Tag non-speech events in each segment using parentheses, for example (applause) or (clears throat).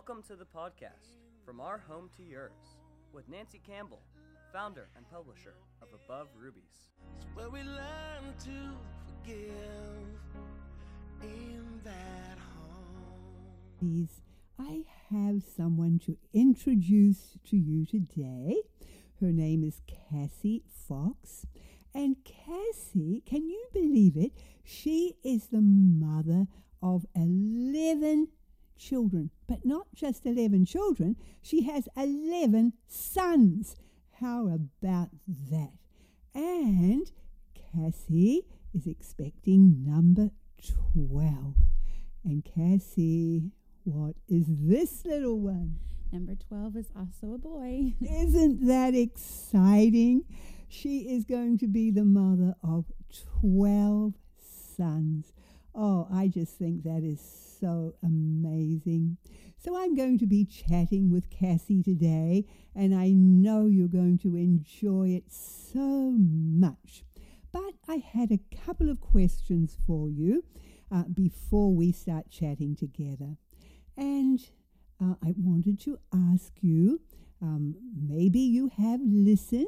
Welcome to the podcast, From Our Home to Yours, with Nancy Campbell, founder and publisher of Above Rubies. It's where we learn to forgive in that home. Please, I have someone to introduce to you today. Her name is Cassie Fox. And Cassie, can you believe it? She is the mother of 11 children, but not just 11 children, she has 11 sons. How about that? And Cassie is expecting number 12. And Cassie, what is this little one? Number 12 is also a boy. (laughs) Isn't that exciting? She is going to be the mother of 12 sons. Oh, I just think that is so amazing. So I'm going to be chatting with Cassie today, and I know you're going to enjoy it so much. But I had a couple of questions for you uh, before we start chatting together. And uh, I wanted to ask you um, maybe you have listened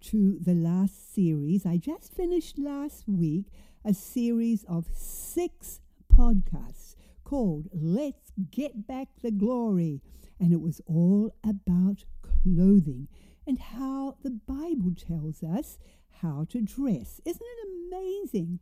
to the last series. I just finished last week a series of six podcasts called Let's Get Back the Glory. And it was all about clothing and how the Bible tells us how to dress. Isn't it amazing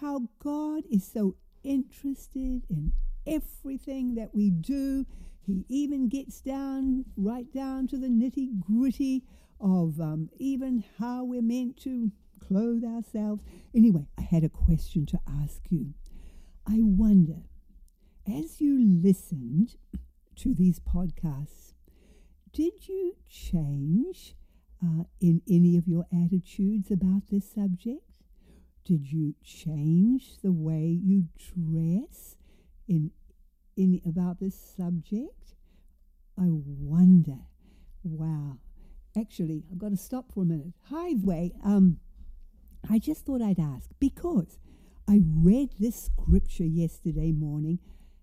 how God is so interested in everything that we do? He even gets down, right down to the nitty gritty of um, even how we're meant to clothe ourselves. Anyway, I had a question to ask you. I wonder, as you listened to these podcasts, did you change uh, in any of your attitudes about this subject? Did you change the way you dress in, in about this subject? I wonder. Wow. Actually, I've got to stop for a minute. Highway, um, I just thought I'd ask because I read this scripture yesterday morning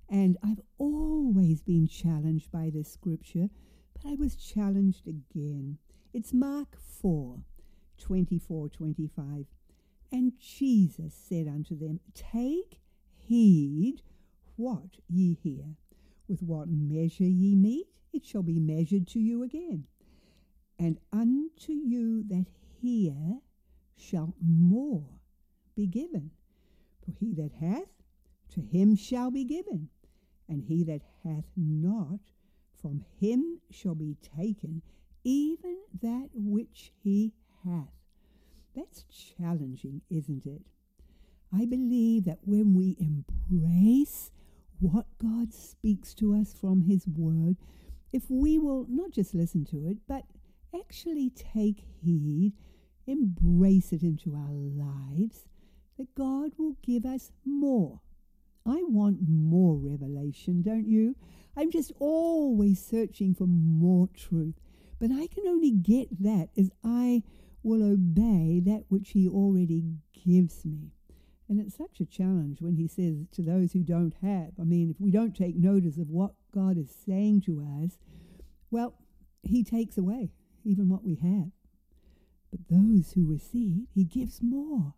and I've always been challenged by this scripture, but I was challenged again. It's Mark 4 24 25. And Jesus said unto them, Take heed what ye hear. With what measure ye meet, it shall be measured to you again. And unto you that hear shall more be given. For he that hath, to him shall be given, and he that hath not, from him shall be taken even that which he hath. That's challenging, isn't it? I believe that when we embrace what God speaks to us from His Word, if we will not just listen to it, but actually take heed, embrace it into our lives, that God will give us more. I want more revelation, don't you? I'm just always searching for more truth. But I can only get that as I will obey that which he already gives me. And it's such a challenge when he says to those who don't have. I mean, if we don't take notice of what God is saying to us, well, he takes away even what we have. But those who receive, he gives more.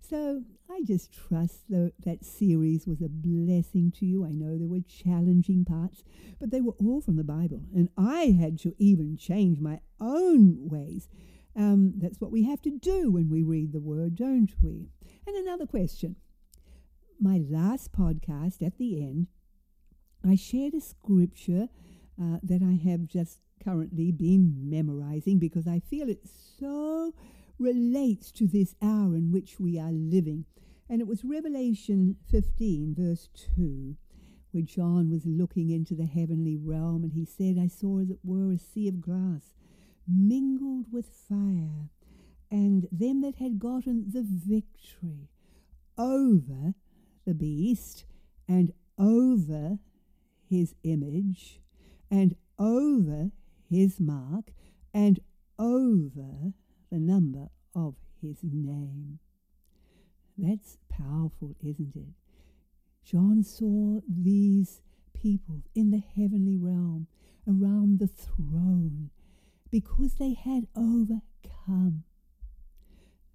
So I just trust that that series was a blessing to you. I know there were challenging parts, but they were all from the Bible. And I had to even change my own ways um, that's what we have to do when we read the word, don't we? And another question. My last podcast at the end, I shared a scripture uh, that I have just currently been memorizing because I feel it so relates to this hour in which we are living. And it was Revelation 15, verse 2, where John was looking into the heavenly realm and he said, I saw as it were a sea of glass mingled with fire, and them that had gotten the victory over the beast and over his image and over his mark and over the number of his name. That's powerful, isn't it? John saw these people in the heavenly realm around the throne because they had overcome.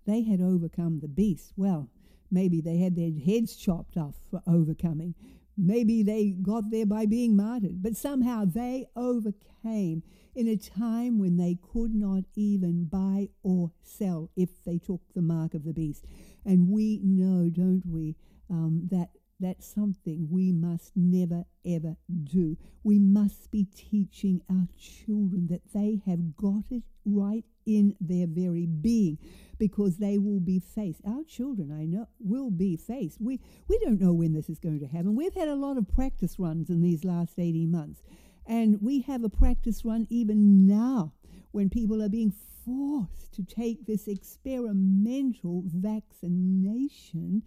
They had overcome the beast. Well, maybe they had their heads chopped off for overcoming. Maybe they got there by being martyred, but somehow they overcame in a time when they could not even buy or sell if they took the mark of the beast. And we know, don't we, um, that that's something we must never ever do. We must be teaching our children that they have got it right in their very being because they will be faced. Our children, I know, will be faced. We we don't know when this is going to happen. We've had a lot of practice runs in these last 18 months. And we have a practice run even now when people are being forced to take this experimental vaccination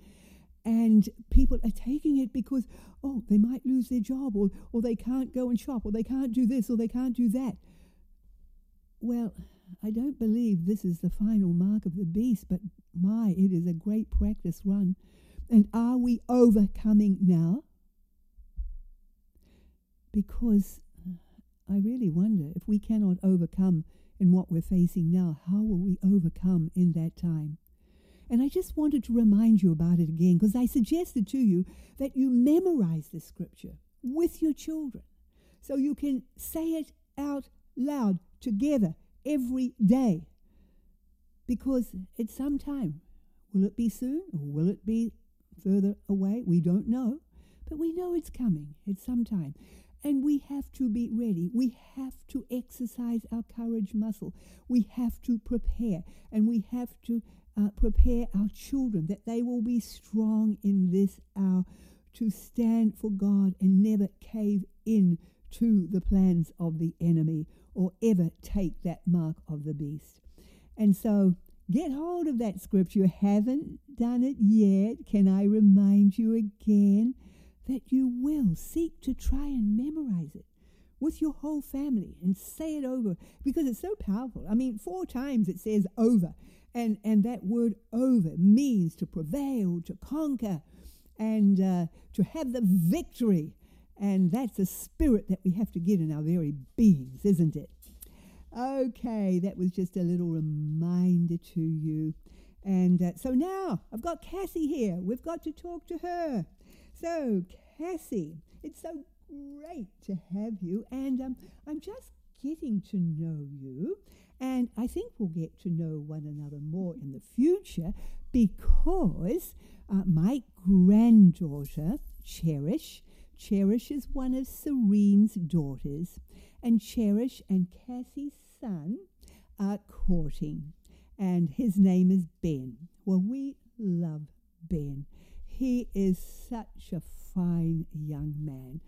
and people are taking it because oh they might lose their job or or they can't go and shop or they can't do this or they can't do that. Well i don't believe this is the final mark of the beast but my it is a great practice run. And are we overcoming now? Because uh, i really wonder if we cannot overcome in what we're facing now how will we overcome in that time and I just wanted to remind you about it again because I suggested to you that you memorize this scripture with your children so you can say it out loud together every day. Because at some time, will it be soon or will it be further away? We don't know, but we know it's coming at some time. And we have to be ready. We have to exercise our courage muscle. We have to prepare and we have to uh, prepare our children that they will be strong in this hour to stand for God and never cave in to the plans of the enemy or ever take that mark of the beast. And so get hold of that scripture. Haven't done it yet. Can I remind you again that you will seek to try and memorize it with your whole family and say it over because it's so powerful. I mean, four times it says over. And, and that word over means to prevail, to conquer, and uh, to have the victory. And that's a spirit that we have to get in our very beings, isn't it? Okay, that was just a little reminder to you. And uh, so now I've got Cassie here. We've got to talk to her. So, Cassie, it's so great to have you. And um, I'm just getting to know you. And I think we'll get to know one another more in the future because uh, my granddaughter, Cherish, Cherish is one of Serene's daughters, and Cherish and Cassie's son are courting, and his name is Ben. Well, we love Ben. He is such a fine young man.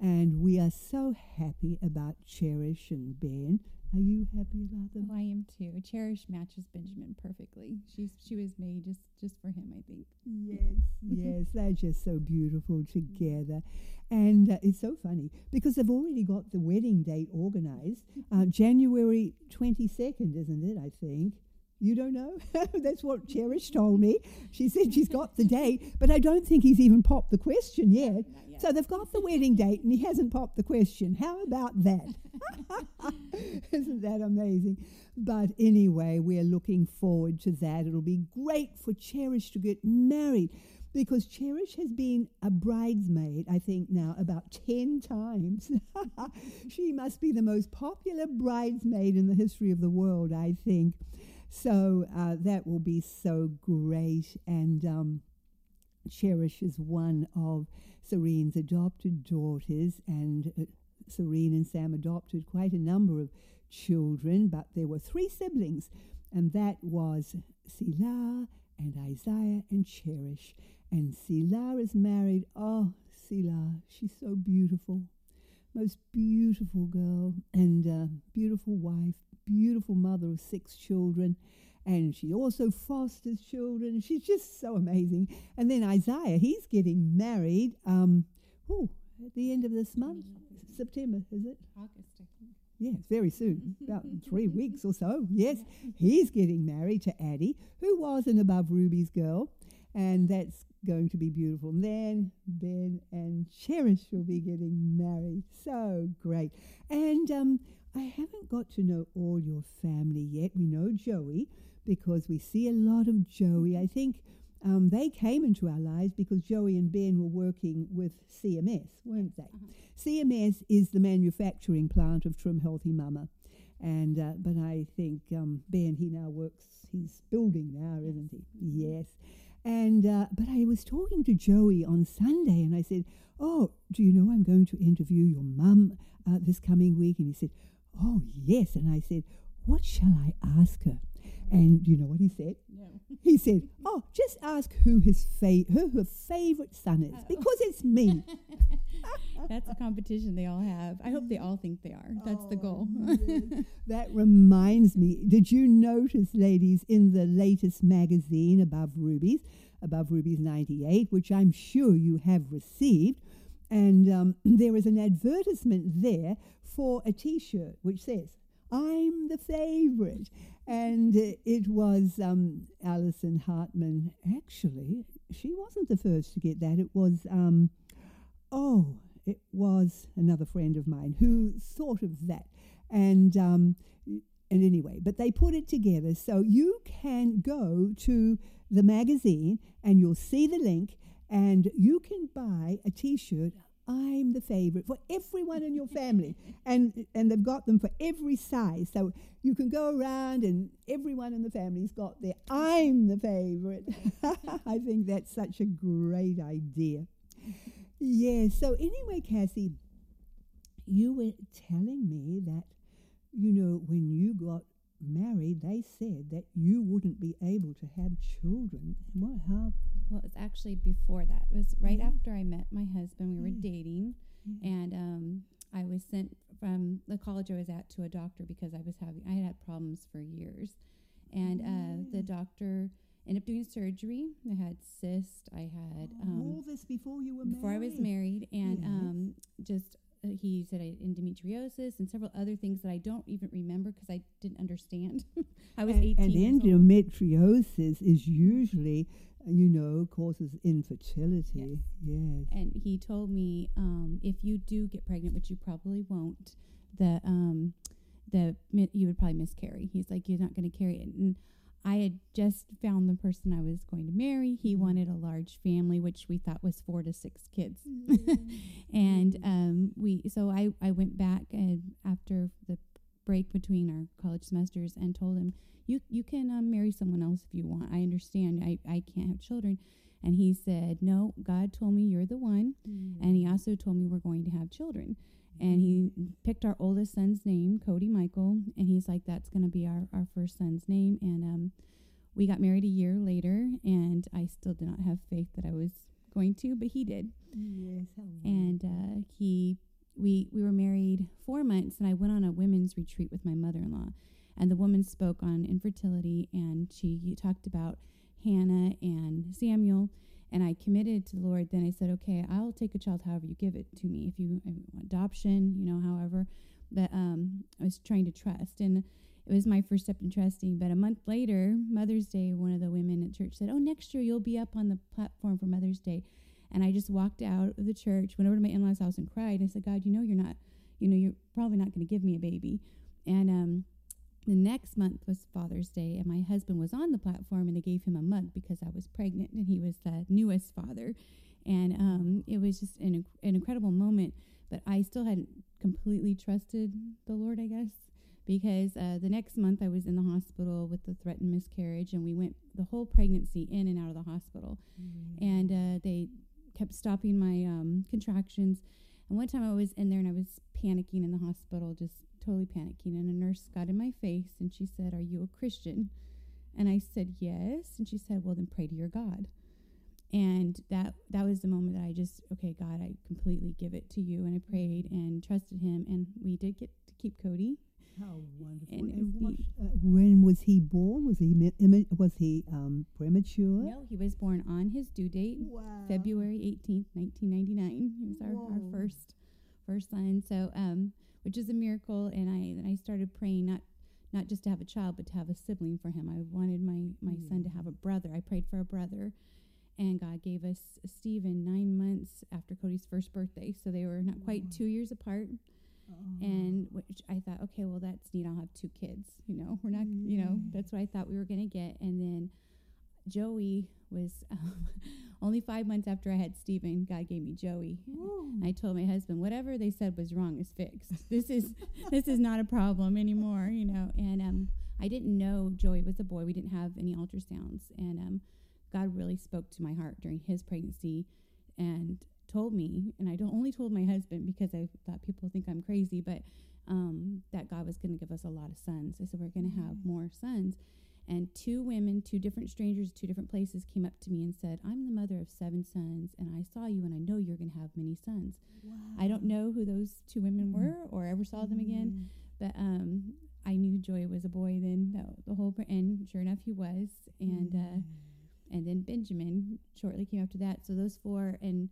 And we are so happy about Cherish and Ben. Are you happy about them? Oh, I am too. Cherish matches Benjamin perfectly. She's she was made just just for him, I think. Yes, (laughs) yes, they're just so beautiful together, and uh, it's so funny because they've already got the wedding date organized, (laughs) uh, January twenty second, isn't it? I think. You don't know? (laughs) That's what Cherish told me. She said she's got the date, but I don't think he's even popped the question yet. yet. So they've got the wedding date and he hasn't popped the question. How about that? (laughs) Isn't that amazing? But anyway, we're looking forward to that. It'll be great for Cherish to get married because Cherish has been a bridesmaid, I think now, about 10 times. (laughs) she must be the most popular bridesmaid in the history of the world, I think. So uh, that will be so great. And um, Cherish is one of Serene's adopted daughters, and uh, Serene and Sam adopted quite a number of children, but there were three siblings, and that was Selah and Isaiah and Cherish. And Selah is married. Oh, Selah, she's so beautiful. Most beautiful girl and uh, beautiful wife, beautiful mother of six children. And she also fosters children. She's just so amazing. And then Isaiah, he's getting married. Um, oh, at the end of this month, September, is it? August, I think. Yes, very soon, (laughs) about three weeks or so. Yes, he's getting married to Addie, who was an Above Rubies girl. And that's going to be beautiful. And then Ben and Cherish will be getting married. So great. And um, I haven't got to know all your family yet. We know Joey because we see a lot of Joey. I think um, they came into our lives because Joey and Ben were working with CMS, weren't they? CMS is the manufacturing plant of Trim Healthy Mama. And uh, but I think um, Ben he now works. He's building now, isn't he? Yes. And uh, but I was talking to Joey on Sunday, and I said, "Oh, do you know I'm going to interview your mum uh, this coming week?" And he said, "Oh yes." And I said, "What shall I ask her?" And you know what he said? No. (laughs) He said, "Oh, just ask who his fa- who her favorite son is, because it's me." (laughs) (laughs) That's a competition they all have. I hope they all think they are. That's the goal. (laughs) That reminds me. Did you notice, ladies, in the latest magazine, Above Rubies, Above Rubies 98, which I'm sure you have received, and um, (clears throat) there is an advertisement there for a t shirt which says, I'm the favorite. And uh, it was um, Alison Hartman. Actually, she wasn't the first to get that. It was, um, oh, it was another friend of mine who thought of that. And um, and anyway, but they put it together. So you can go to the magazine and you'll see the link and you can buy a t-shirt. I'm the favorite for everyone in your family. (laughs) And and they've got them for every size. So you can go around and everyone in the family's got their I'm the favorite. (laughs) I think that's such a great idea yeah. So anyway, Cassie, you were telling me that you know when you got married, they said that you wouldn't be able to have children. What? How? Well, it's actually before that. It was right Yeah. after I met my husband. We were Yeah. dating, Yeah. and um, I was sent from the college I was at to a doctor because I was having I had had problems for years, and uh, the doctor ended up doing surgery. I had cyst. I had um, All this before you were before I was married, and Yes. um, just uh, he said I had endometriosis and several other things that I don't even remember because I didn't understand. (laughs) I was and, eighteen. and endometriosis is usually, uh, you know, causes infertility. Yes. and he told me um, if you do get pregnant, which you probably won't, that um, mi- you would probably miscarry. He's like you're not going to carry it. And I had just found the person I was going to marry. He Mm-hmm. wanted a large family, which we thought was four to six kids. (laughs) and um, we so I I went back and after the break between our college semesters and told him you you can um, marry someone else if you want. I understand. I I can't have children. And he said, No, God told me you're the one. And he also told me we're going to have children. And he picked our oldest son's name, Cody Michael. And he's like, That's going to be our, our first son's name. And um, we got married a year later. And I still did not have faith that I was going to, but he did. Yes. And uh, he, we, we were married four months. And I went on a women's retreat with my mother in law. And the woman spoke on infertility. And she talked about Hannah and Samuel and I committed to the Lord. Then I said, okay, I'll take a child however you give it to me. If you adoption, you know, however. But um, I was trying to trust, and it was my first step in trusting. But a month later, Mother's Day, one of the women at church said, "Oh, next year you'll be up on the platform for Mother's Day." And I just walked out of the church, went over to my in-laws' house, and cried. I said, "God, you know you're not, you know, you're probably not going to give me a baby." And um, the next month was Father's Day, and my husband was on the platform, and they gave him a mug because I was pregnant, and he was the newest father, and um, it was just an, an incredible moment. But I still hadn't completely trusted the Lord, I guess, because uh, the next month I was in the hospital with the threatened miscarriage, and we went the whole pregnancy in and out of the hospital, and uh, they kept stopping my um, contractions. And one time I was in there and I was panicking in the hospital, just totally panicking. And a nurse got in my face and she said, Are you a Christian? And I said, Yes. And she said, Well, then pray to your God. And that that was the moment that I just, okay, God, I completely give it to you. And I prayed and trusted Him. And we did get to keep Cody. How wonderful! And And was uh, when was he born? Was he was he um, premature? No, he was born on his due date, Wow. February 18th, 1999. He was our, our first first son. So, um, which is a miracle. And I I started praying not not just to have a child, but to have a sibling for him. I wanted my my mm-hmm. son to have a brother. I prayed for a brother, and God gave us Stephen nine months after Cody's first birthday. So they were not quite Wow. two years apart. Oh. And which I thought, okay, well, that's neat. I'll have two kids. You know, we're not, you know, mm-hmm. that's what I thought we were going to get. And then Joey was um, (laughs) only five months after I had Stephen, God gave me Joey. I told my husband, whatever they said was wrong is fixed. This is (laughs) this is not a problem anymore, you know. And um, I didn't know Joey was a boy. We didn't have any ultrasounds, and um, God really spoke to my heart during his pregnancy, and told me. And I don't only told my husband because I thought people think I'm crazy, but um, that God was going to give us a lot of sons. I said we're going to have Mm. more sons. And two women, two different strangers, two different places came up to me and said, I'm the mother of seven sons, and I saw you, and I know you're going to have many sons. I don't know who those two women were or ever saw them again, but um, I knew Joy was a boy then. The, the whole, and sure enough, he was. And uh, and then Benjamin shortly came after that. So those four, and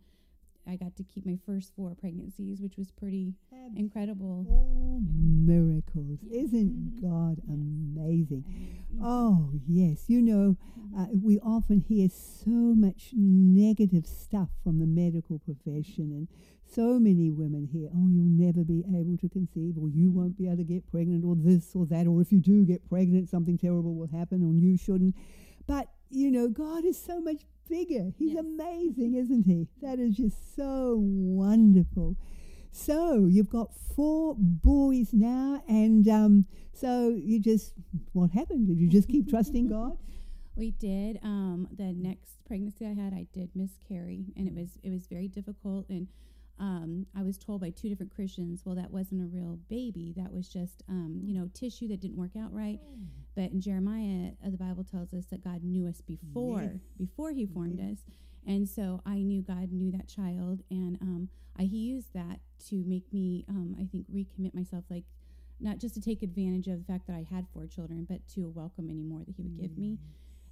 I got to keep my first four pregnancies, which was pretty incredible. All miracles. Yeah. Isn't Mhm. God Yes. amazing? I mean, you know, Oh, yes. You know, mhm. uh, we often hear so much negative stuff from the medical profession, and so many women hear, oh, you'll never be able to conceive, or you won't be able to get pregnant, or this or that, or if you do get pregnant, something terrible will happen, and you shouldn't. But, you know, God is so much bigger. He's Yes. amazing, isn't He? That is just so wonderful. So you've got four boys now, and um, so you just what happened? Did you just keep trusting (laughs) God? We did. Um, the next pregnancy I had, I did miscarry, and it was it was very difficult. And um, I was told by two different Christians, well, that wasn't a real baby. That was just um, you know tissue that didn't work out right. But in Jeremiah, uh, the Bible tells us that God knew us before Yes. before He formed Yes. us, and so I knew God knew that child, and um, I, He used that to make me, um, I think, recommit myself, like not just to take advantage of the fact that I had four children, but to welcome any more that He would give me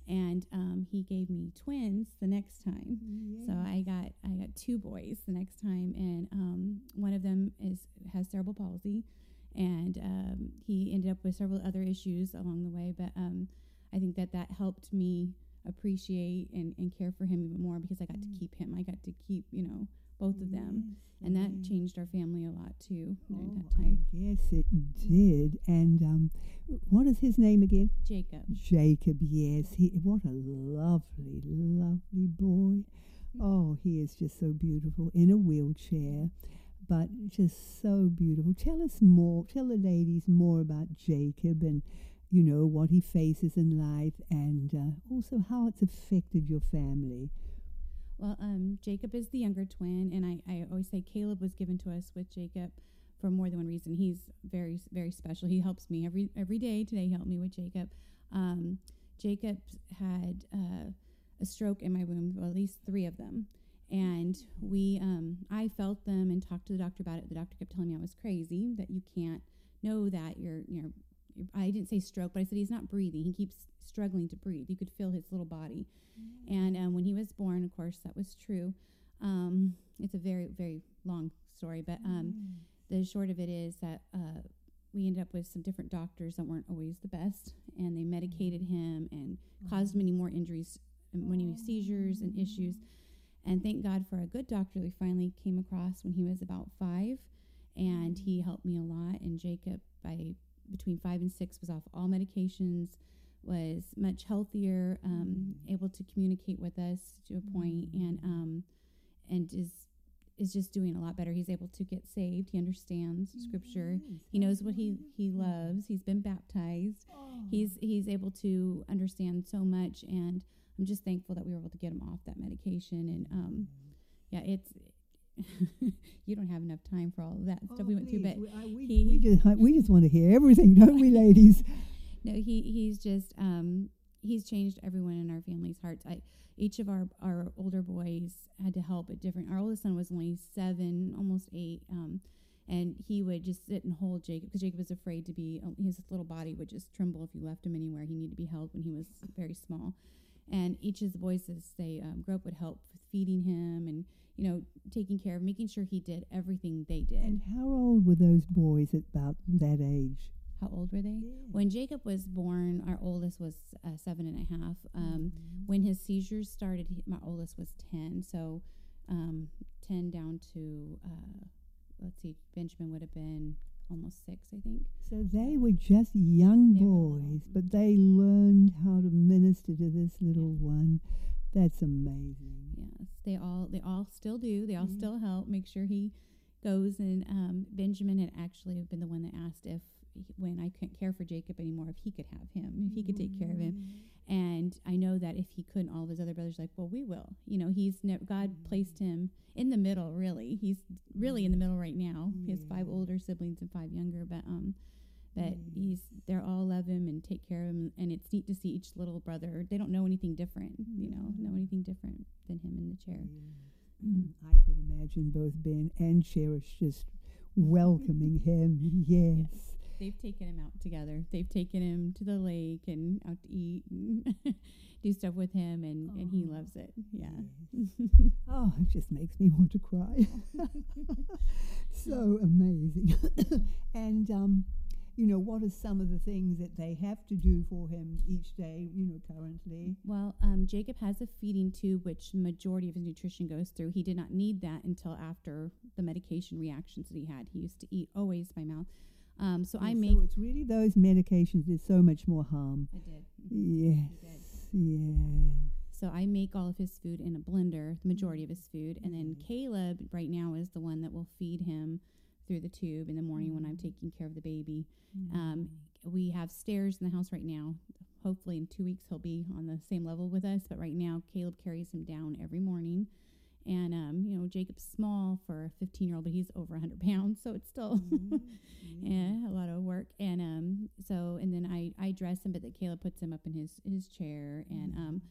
and um, he gave me twins the next time. So I got I got two boys the next time, and um, one of them is has cerebral palsy, and um, he ended up with several other issues along the way. But um, I think that that helped me appreciate and, and care for him even more because I got to keep him. I got to keep you know both of them, and that changed our family a lot too during Oh, that time. I guess it did. And um, what is his name again? Jacob. Jacob. Yes, he. What a lovely, lovely boy. Oh, he is just so beautiful in a wheelchair, but just so beautiful. Tell us more. Tell the ladies more about Jacob and you know what he faces in life, and uh, also how it's affected your family. Well, um, Jacob is the younger twin, and I, I always say Caleb was given to us with Jacob for more than one reason. He's very very special. He helps me every every day. Today he helped me with Jacob. Um, Jacob had uh, a stroke in my womb, well, at least three of them, and we um, I felt them and talked to the doctor about it. The doctor kept telling me I was crazy that you can't know that you're you're. I didn't say stroke, but I said he's not breathing. He keeps struggling to breathe. You could feel his little body. And um, when he was born, of course, that was true. Um, it's a very, very long story, but um, the short of it is that uh, we ended up with some different doctors that weren't always the best, and they medicated him and caused many more injuries, and many seizures and issues. And thank God for a good doctor we finally came across when he was about five, and he helped me a lot. And Jacob, by between five and six, was off all medications, was much healthier, um, able to communicate with us to a point, and um, and is is just doing a lot better. He's able to get saved. He understands scripture. He knows what he he loves. He's been baptized. He's he's able to understand so much, and I'm just thankful that we were able to get him off that medication. And um, yeah, it's (laughs) you don't have enough time for all of that stuff we went through, but we, I- we, he- we just we just want to hear everything, don't we, (laughs) ladies? no, he he's just um, he's changed everyone in our family's hearts. I each of our our older boys had to help at different. Our oldest son was only seven, almost eight. Um, and he would just sit and hold Jacob because Jacob was afraid to be. uh, His little body would just tremble if you left him anywhere. He needed to be held when he was very small. And each of the boys as they um, grew up would help with feeding him and you know taking care of, making sure he did everything they did. And how old were those boys at about that age? How old were they? Yeah. When Jacob was born, our oldest was uh, seven and a half. Um, Mhm. When his seizures started, he, my oldest was 10. So um, 10 down to, uh, let's see, Benjamin would have been almost six, I think. So they were just young They boys, but they learned how to minister to this little one. That's amazing. They all they all still do. They all Mhm. still help make sure he goes. And um, Benjamin had actually been the one that asked if he- when I couldn't care for Jacob anymore, if he could have him, if he could take care of him. And I know that if he couldn't, all of his other brothers are like, well, we will. You know, he's ne- God placed him in the middle. Really, he's really in the middle right now. He has five older siblings and five younger, but um, but Yes. Mm. he's they're all love him and take care of him. And it's neat to see each little brother. They don't know anything different. You know, mm. know anything different than him in the chair. Yeah. I could imagine both Ben and Cherish just welcoming (laughs) him. Yes. They've taken him out together. They've taken him to the lake and out to eat and (laughs) do stuff with him, and, and he loves it. Yeah. Yes. (laughs) oh, it just makes me want to cry. so amazing. (coughs) and, um, you know, what are some of the things that they have to do for him each day, you know, currently? Well, um, Jacob has a feeding tube, which the majority of his nutrition goes through. He did not need that until after the medication reactions that he had. He used to eat always by mouth. Um, so I And make. So it's really those medications did so much more harm. I did. Yes. did. Yes. So I make all of his food in a blender, the majority of his food, and then Mhm. Caleb right now is the one that will feed him through the tube in the morning when I'm Mhm. taking care of the baby. Mm-hmm. Um, we have stairs in the house right now. Hopefully, in two weeks, he'll be on the same level with us. But right now, Caleb carries him down every morning. And, um, you know, Jacob's small for a 15 year old, but he's over 100 pounds. So it's still Mhm. (laughs) yeah, a lot of work. And um, so, and then I, I dress him, but that Caleb puts him up in his, his chair. And um,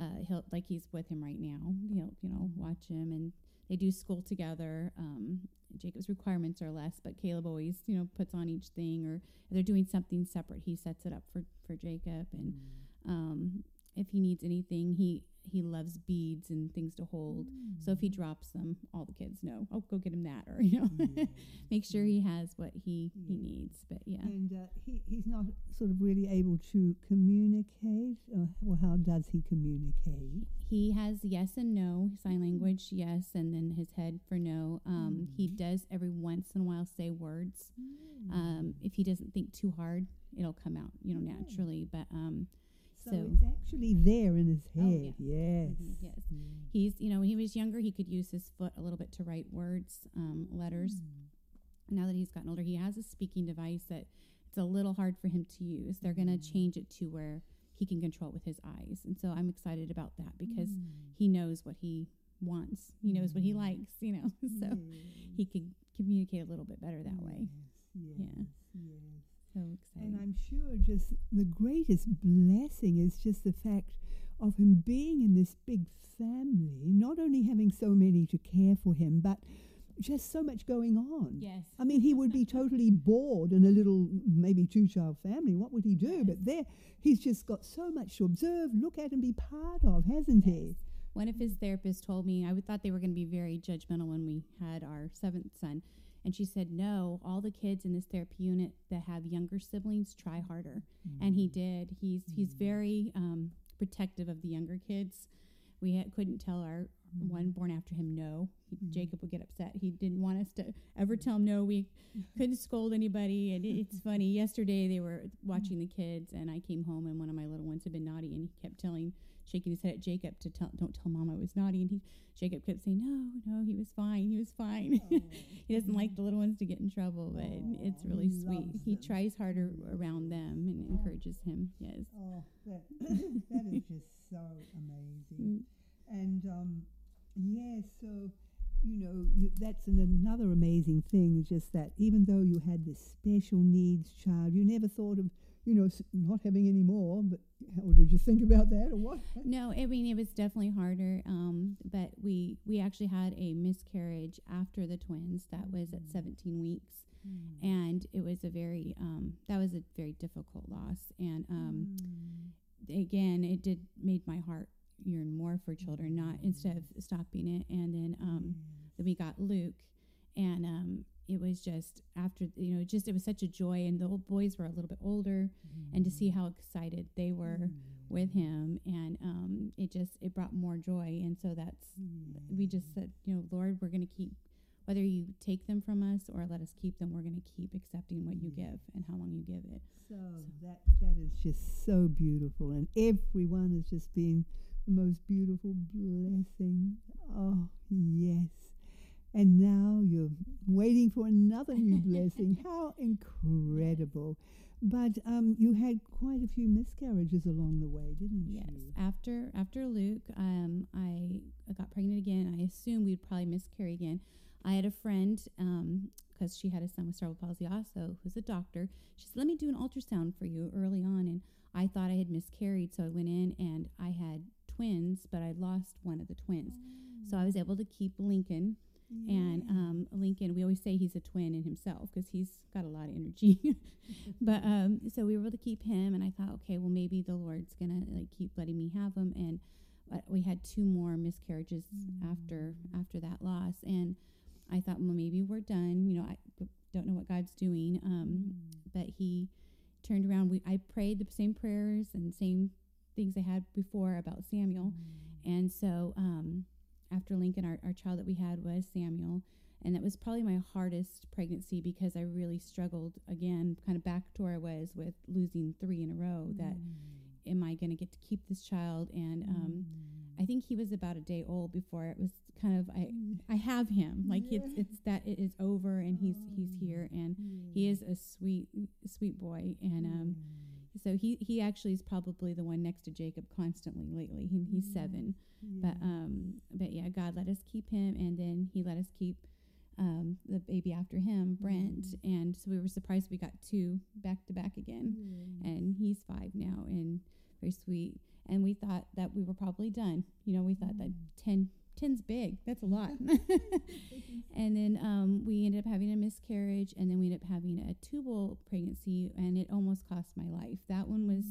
uh, he'll, like he's with him right now, he'll, you know, watch him. And they do school together. Um, Jacob's requirements are less, but Caleb always, you know, puts on each thing, or if they're doing something separate, he sets it up for for Jacob. And um, if he needs anything, he he loves beads and things to hold. So if he drops them, all the kids know. Oh, go get him that, or (laughs) you know, Yeah. make sure he has what he he needs. But yeah, And uh, he, he's not sort of really able to communicate. Or, well, how does he communicate? he has yes and no sign language, yes, and then his head for no. Um, He Mhm. does every once in a while say words. Um, if he doesn't think too hard, it'll come out, you know, Yeah. naturally. But um, so, so- it's actually there in his Oh, head. yeah. Yes. Mhm, yes. Yeah. he's, you know, when he was younger, he could use his foot a little bit to write words, um, letters. now that he's gotten older, he has a speaking device that it's a little hard for him to use. They're going to Mm. change it to where he can control it with his eyes. And so I'm excited about that because Mm. he knows what he wants. He knows what he Mm. likes, you know. (laughs) so he can communicate a little bit better that way. Yes, Yeah. yes, yes. So And. I'm sure just the greatest blessing is just the fact of him being in this big family, not only having so many to care for him, but just so much going on. yes. I mean, he would be totally (laughs) bored in a little, maybe two child family. What would he do? Yes. But there, he's just got so much to observe, look at, and be part of, hasn't he? One of his therapists told me I would thought they were going to be very judgmental when we had our seventh son, and she said, "No, all the kids in this therapy unit that have younger siblings try harder," and he mm. did. He's he's mm. very um, protective of the younger kids. We had, couldn't tell our mm. one born after him no. He, Jacob would get upset. He didn't want us to ever tell him no. We (laughs) couldn't scold anybody. And it, it's funny. Yesterday they were watching the kids, and I came home, and one of my little ones had been naughty, and he kept telling, shaking his head at Jacob to tell, don't tell mom I was naughty. And he, Jacob kept saying, no, no, he was fine. He was fine. (laughs) he doesn't like the little ones to get in trouble, but it's really he sweet. He tries harder around them and encourages him. Yes. Oh, that, (coughs) that is just so amazing. Mm. And um, yeah, so you know you, that's an, another amazing thing. Just that even though you had this special needs child, you never thought of you know s- not having any more. But how did you think about that or what? (laughs) No, I mean it was definitely harder. Um, but we we actually had a miscarriage after the twins. That was at 17 weeks, and it was a very um, that was a very difficult loss. And um, again, it did made my heart yearn more for children. Not instead of stopping it, and then um, then we got Luke, and um, it was just after you know just it was such a joy and the old boys were a little bit older and to see how excited they were with him and um, it just it brought more joy and so that's we just said you know lord we're going to keep whether you take them from us or let us keep them we're going to keep accepting what you give and how long you give it So that that is just so beautiful, and everyone has just been the most beautiful blessing. Oh yes, and now you're waiting for another new blessing. (laughs) How incredible! But um, you had quite a few miscarriages along the way, didn't yes you? Yes. After after luke um, i got pregnant again i assumed we'd probably miscarry again i had a friend because she had a son with cerebral palsy also who's a doctor she said let me do an ultrasound for you early on and i thought i had miscarried so i went in and i had twins but i lost one of the twins so i was able to keep lincoln and um, Lincoln, we always say he's a twin in himself because he's got a lot of energy. (laughs) but um, so we were able to keep him, and I thought, okay, well maybe the Lord's gonna like keep letting me have him. And uh, we had two more miscarriages after after that loss, and I thought, well maybe we're done. You know, I b- don't know what God's doing, um, but He turned around. We I prayed the same prayers and same things I had before about Samuel. And so um, after Lincoln, our, our child that we had was Samuel. And that was probably my hardest pregnancy because I really struggled again, kind of back to where I was with losing three in a row. That am I going to get to keep this child? And um, I think he was about a day old before it was kind of I I have him. Like it's it's that it is over and he's he's here and he is a sweet sweet boy. And um so he he actually is probably the one next to Jacob constantly lately. He, he's seven, but um, but yeah, God let us keep him, and then He let us keep um the baby after him, Brent, and so we were surprised we got two back to back again, and he's five now, and very sweet. And we thought that we were probably done. You know, we thought that ten. Ten's big. That's a lot. (laughs) (laughs) and then um, we ended up having a miscarriage, and then we ended up having a tubal pregnancy, and it almost cost my life. That one was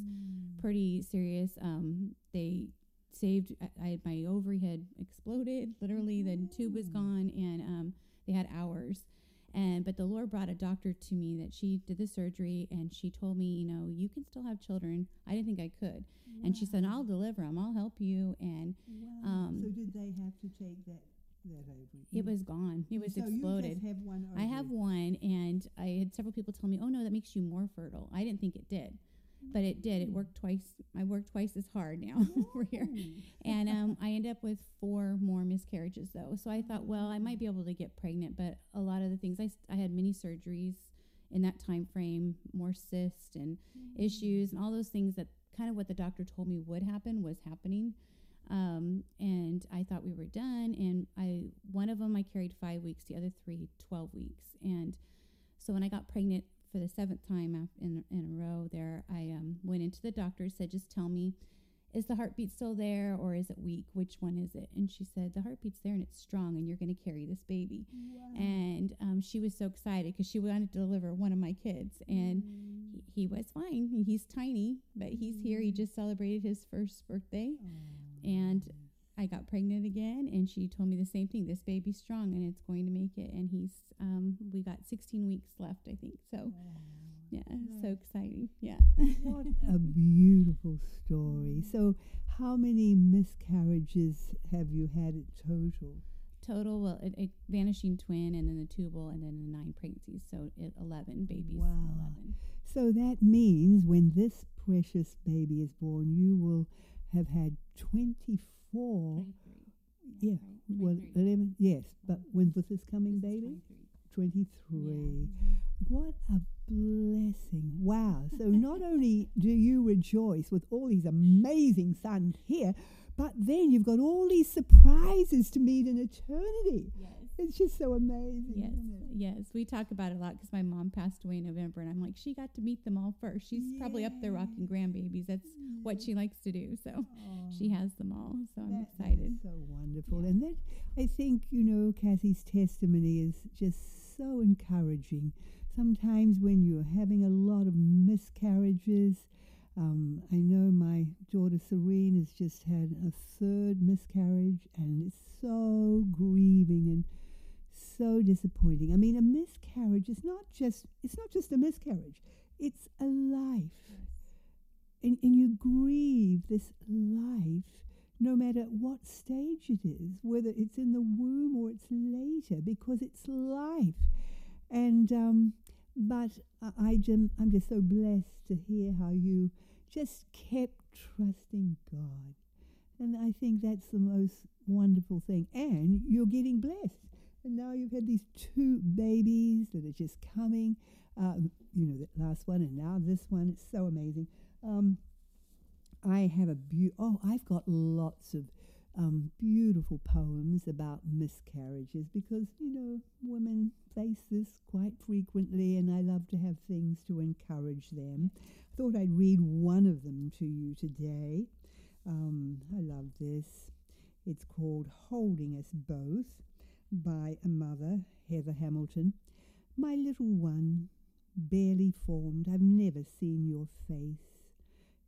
pretty serious. Um, they saved. I, I my ovary had exploded. Literally, the tube was gone, and um, they had hours. And but the Lord brought a doctor to me that she did the surgery, and she told me, you know, you can still have children. I didn't think I could, and she said, I'll deliver them. I'll help you. And Wow. um, so did they have to take that that ovary? it was gone. It was so exploded. You just have one I have one, and I had several people tell me, "Oh no, that makes you more fertile." I didn't think it did, but it did. It worked twice. I worked twice as hard now (laughs) over here, and um, I end up with four more miscarriages though. So I thought, well, I might be able to get pregnant, but a lot of the things I I had many surgeries in that time frame, more cysts and issues, and all those things that kind of what the doctor told me would happen was happening. Um, and I thought we were done. And I one of them I carried five weeks, the other three 12 weeks. And so when I got pregnant for the seventh time in, in a row, there I um, went into the doctor. Said, just tell me, is the heartbeat still there or is it weak? Which one is it? And she said, the heartbeat's there and it's strong, and you're going to carry this baby. And um, she was so excited because she wanted to deliver one of my kids, and he, he was fine. He's tiny, but he's here. He just celebrated his first birthday, and I got pregnant again, and she told me the same thing. This baby's strong, and it's going to make it. And he's, um, we got 16 weeks left, I think. So, yeah, so exciting. Yeah. What (laughs) a beautiful story. So, how many miscarriages have you had in total? Total, well, a, a vanishing twin, and then the tubal, and then the nine pregnancies. So, it, 11 babies. Wow. 11. So that means when this precious baby is born, you will have had 24. 23. Yeah, right, well, 23. 11. Yes, but when was this coming This baby? 23. 23. Mm-hmm. What a blessing. Wow. So not (laughs) only do you rejoice with all these amazing sons here, but then you've got all these surprises to meet in eternity. Yes. (laughs) It's just so amazing. Yes, yes, we talk about it a lot because my mom passed away in November, and I'm like, she got to meet them all first. She's probably up there rocking grandbabies. That's what she likes to do. So she has them all. So I'm That- excited. so wonderful. Yeah. And that I think, you know, Cassie's testimony is just so encouraging. Sometimes when you're having a lot of miscarriages, um, I know my daughter Serene has just had a third miscarriage, and it's so grieving and so disappointing. I mean, a miscarriage is not just it's not just a miscarriage. It's a life. And and you grieve this life no matter what stage it is, whether it's in the womb or it's later, because it's life. And um, but I, jam- I'm just so blessed to hear how you just kept trusting God. And I think that's the most wonderful thing. And you're getting blessed. And now you've had these two babies that are just coming. Um, you know, that last one, and now this one. It's so amazing. Um, I have a beau- oh, I've got lots of um, beautiful poems about miscarriages because you know women face this quite frequently, and I love to have things to encourage them. I thought I'd read one of them to you today. Um, I love this. It's called Holding Us Both by a mother, Heather Hamilton. My little one, barely formed, I've never seen your face.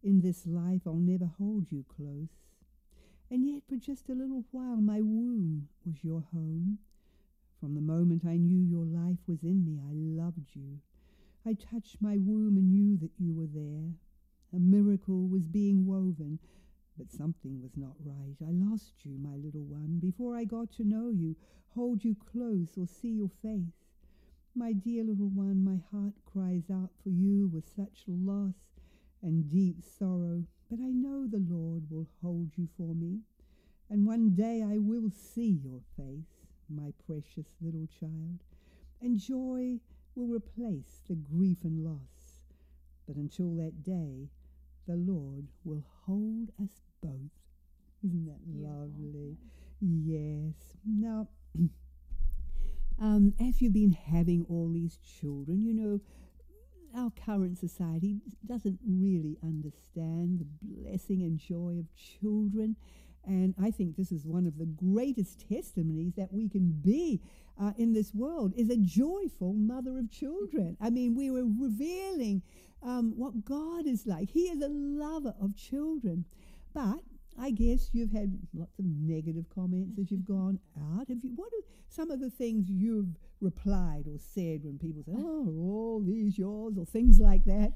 In this life, I'll never hold you close. And yet, for just a little while, my womb was your home. From the moment I knew your life was in me, I loved you. I touched my womb and knew that you were there. A miracle was being woven, but something was not right. I lost you, my little one, before I got to know you, hold you close, or see your face. My dear little one, my heart cries out for you with such loss and deep sorrow, but I know the Lord will hold you for me, and one day I will see your face, my precious little child, and joy will replace the grief and loss. But until that day, the Lord will hold us both. Isn't that lovely? Yes. Now, (clears throat) um, as you've been having all these children, you know, our current society doesn't really understand the blessing and joy of children. And I think this is one of the greatest testimonies that we can be uh, in this world is a joyful mother of children. I mean, we were revealing um, what God is like. He is a lover of children. But I guess you've had lots of negative comments as you've gone out. Have you? What are some of the things you've replied or said when people say, "Oh, are all these yours?" or things like that?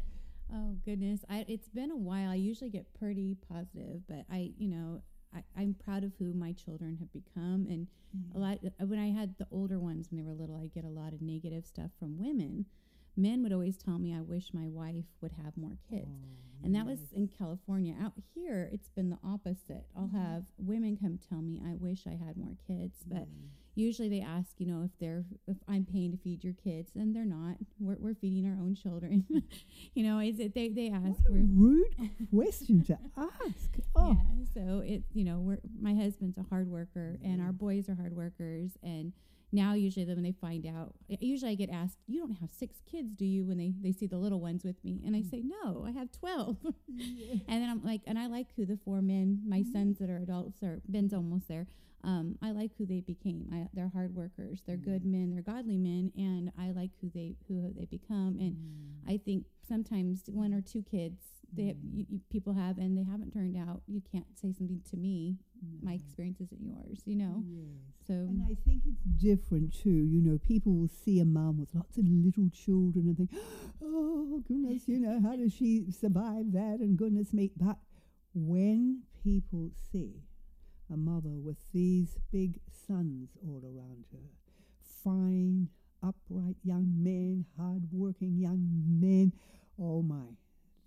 Oh goodness, I, it's been a while. I usually get pretty positive, but I, you know, I, I'm proud of who my children have become, and a mm-hmm. lot. uh, When I had the older ones when they were little, I get a lot of negative stuff from women. Men would always tell me, "I wish my wife would have more kids," oh, and that was in California. Out here, it's been the opposite. I'll mm-hmm. have women come tell me, "I wish I had more kids," but mm. Usually they ask, you know, if they're if I'm paying to feed your kids, and they're not. We're, we're feeding our own children. (laughs) you know, is it they they ask What a rude (laughs) question to ask. Oh, yeah, so it you know we're my husband's a hard worker and our boys are hard workers and now usually when they find out usually I get asked you don't have six kids do you? when they they see the little ones with me and I mm. say no I have 12 (laughs) and then I'm like and I like who the four men my mm-hmm. sons that are adults are Ben's almost there um, I like who they became I, they're hard workers they're good mm. men they're godly men and I like who they who they become and mm. I think sometimes one or two kids they have, you, you, people have and they haven't turned out. You can't say something to me. My experience isn't yours, you know. Yes. So And I think it's different too. You know, people will see a mum with lots of little children and think, (gasps) oh, goodness, you know, how does she survive that? And goodness me. But when people see a mother with these big sons all around her, fine, upright young men, hard-working young men, oh my,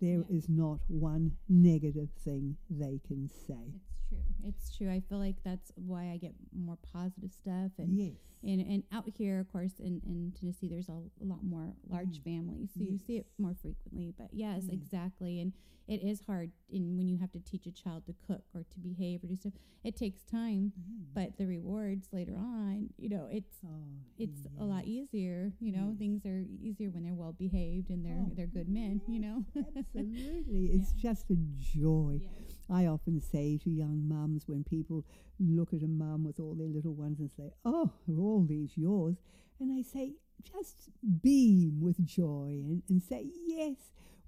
there is Yeah. not one negative thing they can say. it's true. It's true. I feel like that's why I get more positive stuff and Yes. and, and out here, of course, in, in Tennessee, there's a, lot more large families, so you see it more frequently. But yes, Mm. exactly, and it is hard in when you have to teach a child to cook or to behave or do stuff. It takes time, mm-hmm. but the rewards later on, you know, it's Oh, it's a lot easier. You know, Yes. things are easier when they're well behaved and they're Oh, they're good men. You know, (laughs) Absolutely. It's just a joy. I often say to young mums when people look at a mum with all their little ones and say, Oh, are all these yours? And I say, just beam with joy and, and say, Yes,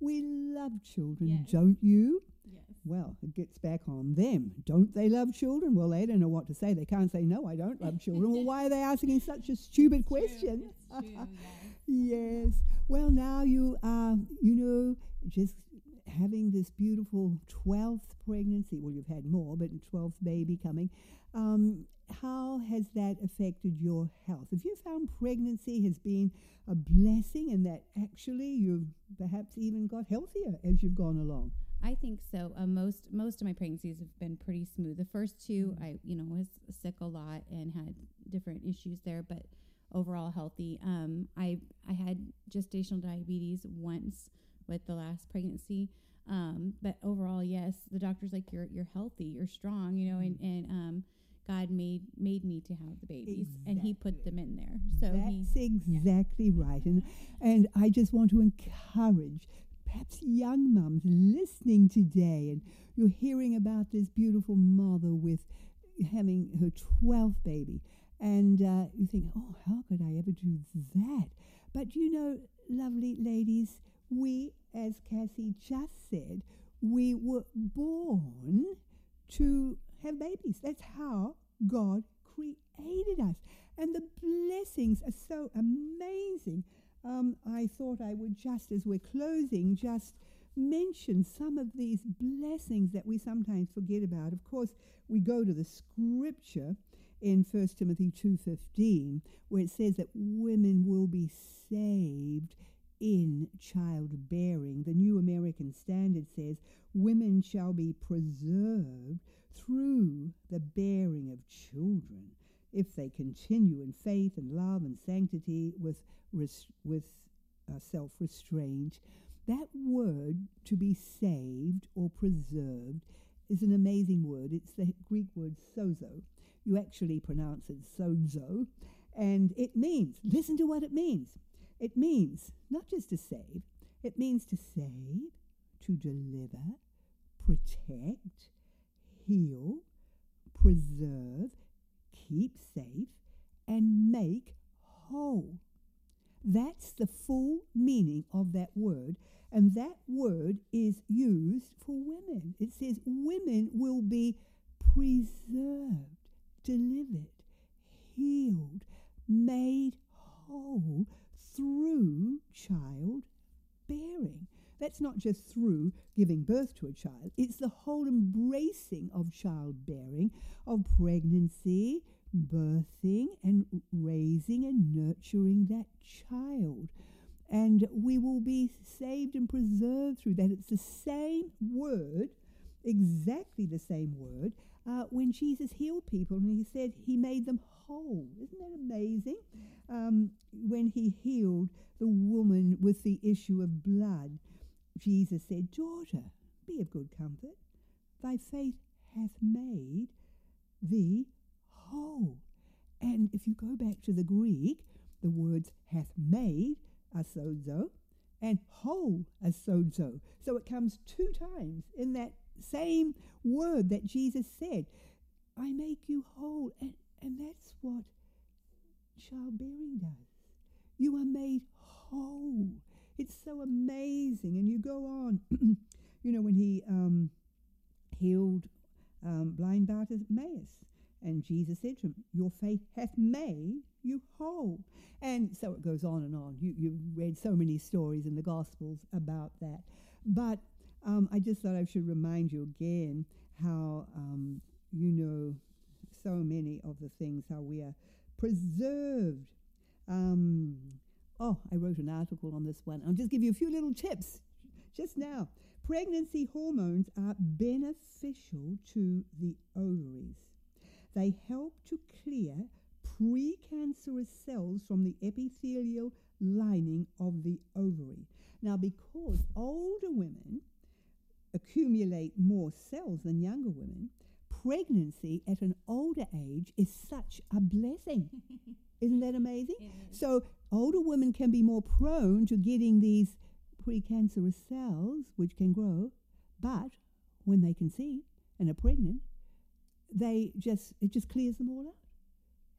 we love children, Yes. don't you? Yes. Well, it gets back on them. Don't they love children? Well, they don't know what to say. They can't say, no, I don't love children. well, why are they asking such a stupid question? True, it's true, (laughs) yes. Well, now you are, you know, just having this beautiful 12th pregnancy. Well, you've had more, but 12th baby coming. Um, how has that affected your health? Have you found pregnancy has been a blessing and that actually you've perhaps even got healthier as you've gone along? I think so. Uh, most most of my pregnancies have been pretty smooth. The first two, I you know was sick a lot and had different issues there, but overall healthy. Um, I I had gestational diabetes once with the last pregnancy, um, but overall, yes, the doctor's like you're you're healthy, you're strong, you know, and and um, God made made me to have the babies, and He put them in there. So That's he, exactly right. And and I just want to encourage perhaps young mums listening today and you're hearing about this beautiful mother with having her 12th baby and uh, you think, oh, how could I ever do that? But you know, lovely ladies, we, as Cassie just said, we were born to have babies. That's how God created us. And the blessings are so amazing um, I thought I would just, as we're closing, just mention some of these blessings that we sometimes forget about. Of course, we go to the scripture in 1 Timothy 2:15 where it says that women will be saved in childbearing. The New American Standard says women shall be preserved through the bearing of children if they continue in faith and love and sanctity with res- with uh, self restraint. That word to be saved or preserved is an amazing word. It's the Greek word sozo. You actually pronounce it sozo, and it means, listen to what it means. It means not just to save, it means to save, to deliver, protect, heal, preserve, keep safe, and make whole. That's the full meaning of that word. And that word is used for women. It says women will be preserved, delivered, healed, made whole through child bearing. That's not just through giving birth to a child, it's the whole embracing of childbearing, of pregnancy, birthing and raising and nurturing that child. And we will be saved and preserved through that. It's the same word, exactly the same word, uh, when Jesus healed people and he said he made them whole. Isn't that amazing? Um, when he healed the woman with the issue of blood, Jesus said, Daughter, be of good comfort. Thy faith hath made thee whole. And if you go back to the Greek, the words hath made sozo, and whole sozo. So it comes two times in that same word that Jesus said, I make you whole. And, and that's what childbearing does. You are made whole. It's so amazing. And you go on, (clears throat) you know, when he um, healed um, blind Bartimaeus, and Jesus said to him, Your faith hath made you whole. And so it goes on and on. You, you've read so many stories in the Gospels about that. But um, I just thought I should remind you again how um, you know so many of the things, how we are preserved. Um, oh, I wrote an article on this one. I'll just give you a few little tips just now. Pregnancy hormones are beneficial to the ovaries. They help to clear precancerous cells from the epithelial lining of the ovary. Now, because older women accumulate more cells than younger women, pregnancy at an older age is such a blessing. (laughs) Isn't that amazing? So, older women can be more prone to getting these precancerous cells, which can grow, but when they conceive and are pregnant, they just it just clears them all out.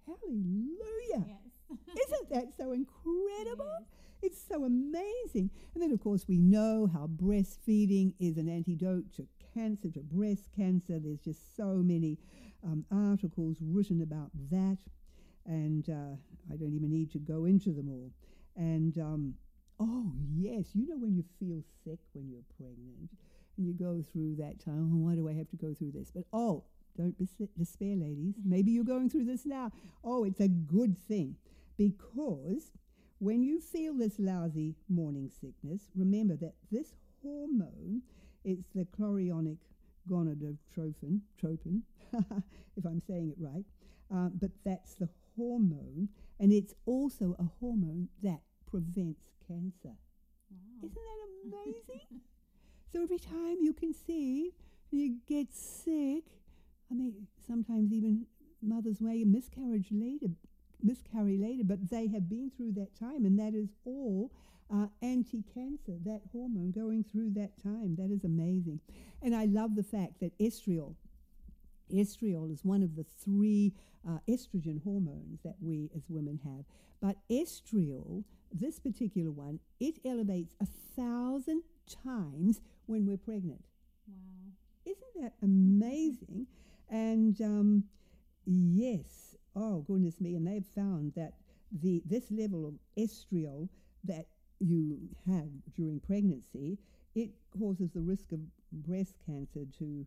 Hallelujah! Yes. (laughs) Isn't that so incredible? Yes. It's so amazing. And then, of course, we know how breastfeeding is an antidote to cancer, to breast cancer. There's just so many um, articles written about that. And uh, I don't even need to go into them all. And um, oh, yes, you know when you feel sick when you're pregnant and you go through that time, oh, why do I have to go through this? But oh, don't bes- despair, ladies. Maybe you're going through this now. Oh, it's a good thing because when you feel this lousy morning sickness, remember that this hormone, it's the chorionic gonadotropin, tropin, (laughs) if I'm saying it right, um, but that's the hormone, and it's also a hormone that prevents cancer. Wow. Isn't that amazing? (laughs) so every time you conceive, you get sick. I mean, sometimes even mothers may miscarriage later, miscarry later, but they have been through that time, and that is all uh, anti-cancer. That hormone going through that time. That is amazing, and I love the fact that estriol. Estriol is one of the three uh, estrogen hormones that we as women have. But estriol, this particular one, it elevates a thousand times when we're pregnant. Wow. Isn't that amazing? And um, yes, oh goodness me, and they've found that the this level of estriol that you have during pregnancy, it causes the risk of breast cancer to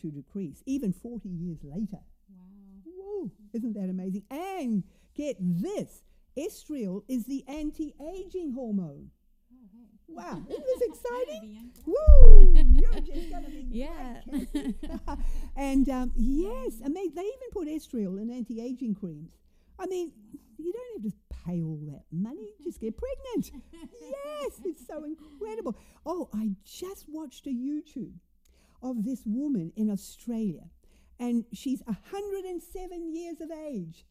to decrease, even 40 years later. Wow. Whoa, isn't that amazing? And get this, estriol is the anti-aging hormone. Oh, hey. Wow, isn't this (laughs) exciting? Woo! You're just gonna be (laughs) Yeah. great, (laughs) and um, yes, I mean they even put estriol in anti-aging creams. I mean, you don't have to pay all that money; just get pregnant. yes, it's so incredible. Oh, I just watched a YouTube of this woman in Australia, and she's 107 years of age.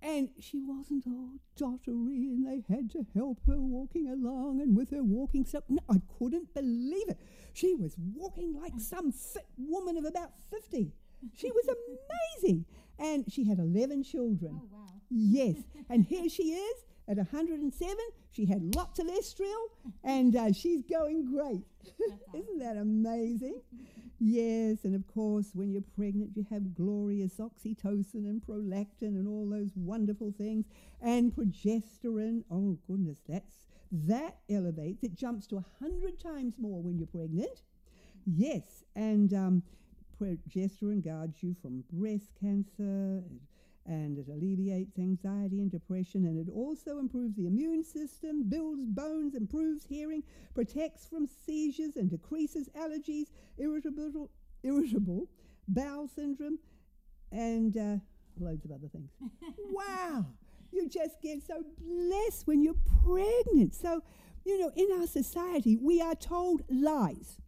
And she wasn't all dottery, and they had to help her walking along and with her walking stuff. No, I couldn't believe it. She was walking like some fit woman of about 50. She was amazing. And she had 11 children. Oh, wow. Yes. And here she is at 107. She had lots of estriol, and uh, she's going great. (laughs) Isn't that amazing? Yes, and of course, when you're pregnant, you have glorious oxytocin and prolactin and all those wonderful things, and progesterone. Oh goodness, that's that elevates. It jumps to a hundred times more when you're pregnant. Yes, and um, progesterone guards you from breast cancer. And it alleviates anxiety and depression, and it also improves the immune system, builds bones, improves hearing, protects from seizures, and decreases allergies, irritable, irritable bowel syndrome, and uh, loads of other things. (laughs) wow! You just get so blessed when you're pregnant. So, you know, in our society, we are told lies.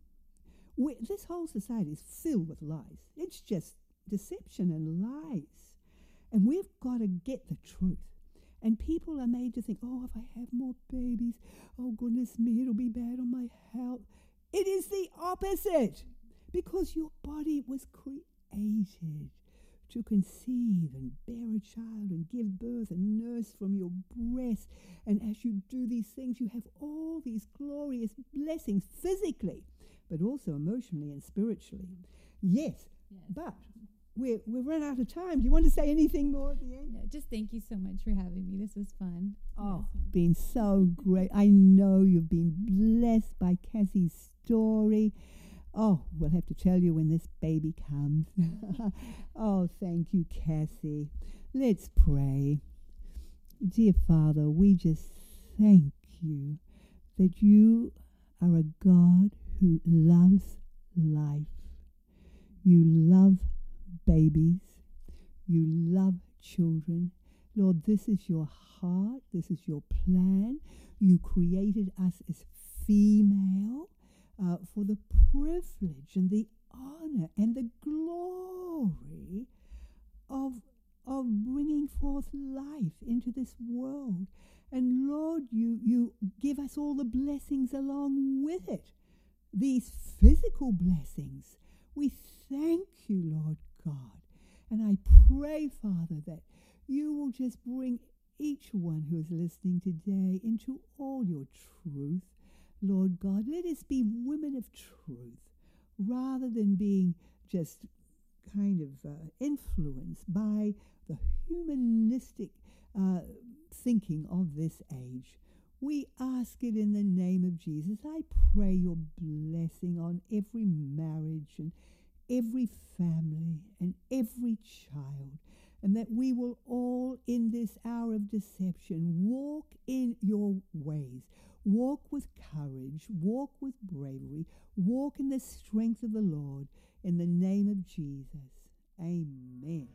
We, this whole society is filled with lies. It's just deception and lies. And we've got to get the truth. And people are made to think, oh, if I have more babies, oh, goodness me, it'll be bad on my health. It is the opposite because your body was created to conceive and bear a child and give birth and nurse from your breast. And as you do these things, you have all these glorious blessings physically, but also emotionally and spiritually. Yes, Yes. but we're, we've run out of time. Do you want to say anything more at the end? No, just thank you so much for having me. This was fun. Oh, Yes. been so great. I know you've been blessed by Cassie's story. Oh, we'll have to tell you when this baby comes. (laughs) oh, thank you, Cassie. Let's pray. Dear Father, we just thank you that you are a God who loves life. You love babies. You love children. Lord, this is your heart. This is your plan. You created us as female uh, for the privilege and the honor and the glory of, of bringing forth life into this world. And Lord, you, you give us all the blessings along with it, these physical blessings. We thank you, Lord God. And I pray, Father, that you will just bring each one who is listening today into all your truth. Lord God, let us be women of truth rather than being just kind of uh, influenced by the humanistic uh, thinking of this age. We ask it in the name of Jesus. I pray your blessing on every marriage and every family and every child, and that we will all, in this hour of deception, walk in your ways. Walk with courage, walk with bravery, walk in the strength of the Lord. In the name of Jesus. Amen.